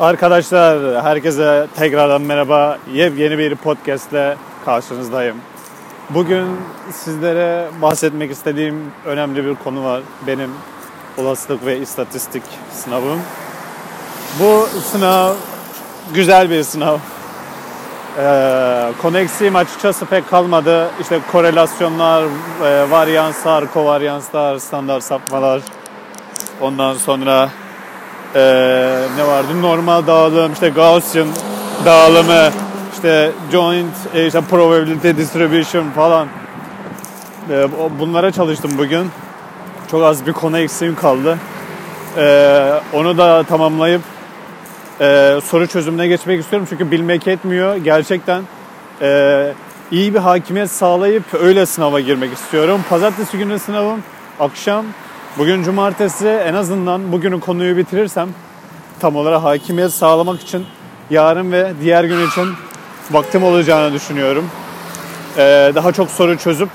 Arkadaşlar herkese tekrardan merhaba. Yeni bir podcast ile karşınızdayım. Bugün sizlere bahsetmek istediğim önemli bir konu var. Benim olasılık ve istatistik sınavım. Bu sınav güzel bir sınav. Ee, konu açıkçası pek kalmadı. İşte korelasyonlar, e, varyanslar, kovaryanslar, standart sapmalar. Ondan sonra e, ne vardı? Normal dağılım, işte Gaussian dağılımı, işte joint, e, işte probability distribution falan. E, bunlara çalıştım bugün. Çok az bir konu eksiğim kaldı. E, onu da tamamlayıp e, soru çözümüne geçmek istiyorum. Çünkü bilmek etmiyor. Gerçekten e, iyi bir hakimiyet sağlayıp öyle sınava girmek istiyorum. Pazartesi günü sınavım akşam. Bugün cumartesi en azından bugünün konuyu bitirirsem tam olarak hakimiyet sağlamak için yarın ve diğer gün için vaktim olacağını düşünüyorum. Ee, daha çok soru çözüp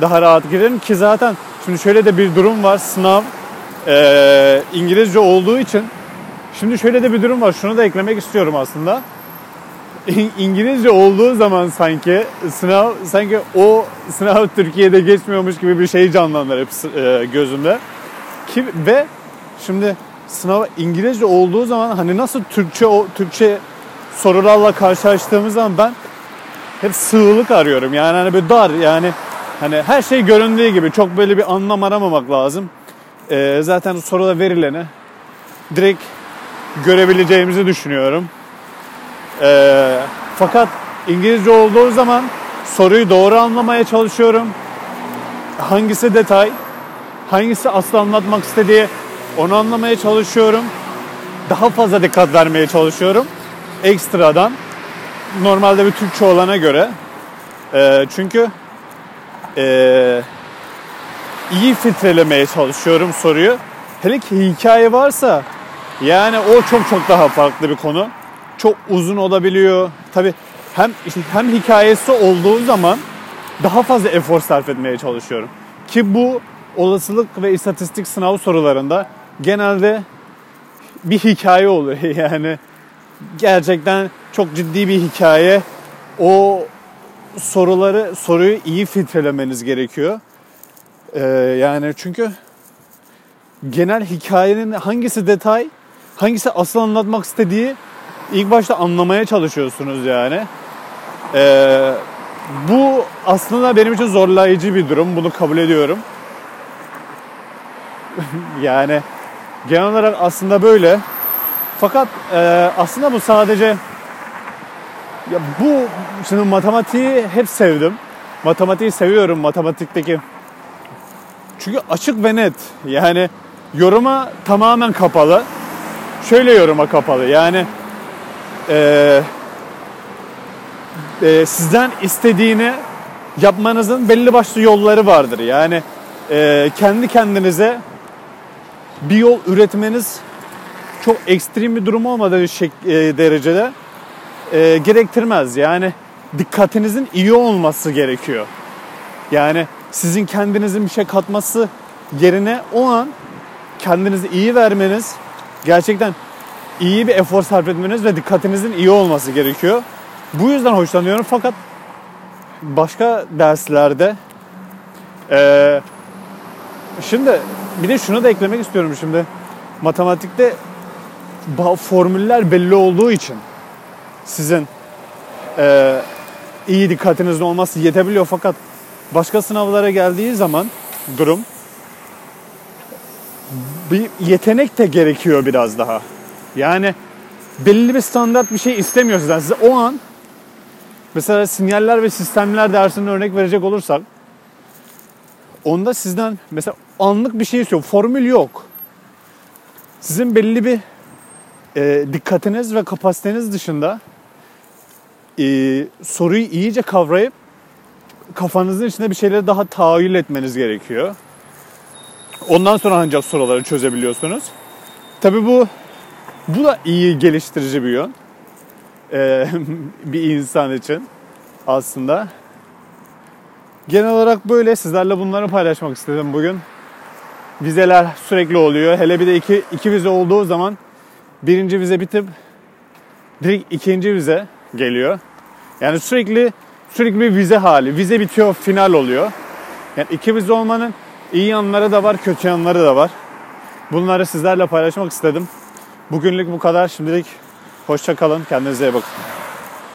daha rahat girerim ki zaten şimdi şöyle de bir durum var sınav e, İngilizce olduğu için şimdi şöyle de bir durum var şunu da eklemek istiyorum aslında İngilizce olduğu zaman sanki sınav sanki o sınav Türkiye'de geçmiyormuş gibi bir şey canlanır hep e, gözümde. Ki ve şimdi sınav İngilizce olduğu zaman hani nasıl Türkçe o Türkçe sorularla karşılaştığımız zaman ben hep sığlık arıyorum. Yani hani bir dar yani hani her şey göründüğü gibi çok böyle bir anlam aramamak lazım. Ee, zaten soruda verileni direkt görebileceğimizi düşünüyorum. Ee, fakat İngilizce olduğu zaman soruyu doğru anlamaya çalışıyorum. Hangisi detay, hangisi aslı anlatmak istediği onu anlamaya çalışıyorum. Daha fazla dikkat vermeye çalışıyorum. Ekstradan normalde bir Türkçe olana göre. E, çünkü e, iyi filtrelemeye çalışıyorum soruyu. Hele ki hikaye varsa yani o çok çok daha farklı bir konu. Çok uzun olabiliyor. Tabi hem işte hem hikayesi olduğu zaman daha fazla efor sarf etmeye çalışıyorum. Ki bu olasılık ve istatistik sınav sorularında genelde bir hikaye oluyor. Yani gerçekten çok ciddi bir hikaye. O soruları soruyu iyi filtrelemeniz gerekiyor. Ee, yani çünkü genel hikayenin hangisi detay, hangisi asıl anlatmak istediği ilk başta anlamaya çalışıyorsunuz yani. Ee, bu aslında benim için zorlayıcı bir durum. Bunu kabul ediyorum. yani genel olarak aslında böyle. Fakat e, aslında bu sadece ya bu şimdi matematiği hep sevdim. Matematiği seviyorum matematikteki. Çünkü açık ve net. Yani yoruma tamamen kapalı. Şöyle yoruma kapalı. Yani e, e, sizden istediğini yapmanızın belli başlı yolları vardır. Yani e, kendi kendinize bir yol üretmeniz çok ekstrem bir durum olmadığı şey, e, derecede e, gerektirmez. Yani dikkatinizin iyi olması gerekiyor. Yani sizin kendinizin bir şey katması yerine o an kendinizi iyi vermeniz gerçekten iyi bir efor sarf etmeniz ve dikkatinizin iyi olması gerekiyor. Bu yüzden hoşlanıyorum fakat başka derslerde e, şimdi bir de şunu da eklemek istiyorum şimdi matematikte formüller belli olduğu için sizin e, iyi dikkatinizin olması yetebiliyor fakat başka sınavlara geldiği zaman durum bir yetenek de gerekiyor biraz daha. Yani belli bir standart bir şey istemiyor sizden. Size o an mesela sinyaller ve sistemler dersinde örnek verecek olursak onda sizden mesela anlık bir şey istiyor. Formül yok. Sizin belli bir e, dikkatiniz ve kapasiteniz dışında e, soruyu iyice kavrayıp kafanızın içinde bir şeyleri daha tahayyül etmeniz gerekiyor. Ondan sonra ancak soruları çözebiliyorsunuz. Tabii bu bu da iyi geliştirici bir yön. Ee, bir insan için aslında. Genel olarak böyle sizlerle bunları paylaşmak istedim bugün. Vizeler sürekli oluyor. Hele bir de iki, iki vize olduğu zaman birinci vize bitip direkt ikinci vize geliyor. Yani sürekli sürekli bir vize hali. Vize bitiyor, final oluyor. Yani iki vize olmanın iyi yanları da var, kötü yanları da var. Bunları sizlerle paylaşmak istedim. Bugünlük bu kadar. Şimdilik hoşça kalın. Kendinize iyi bakın.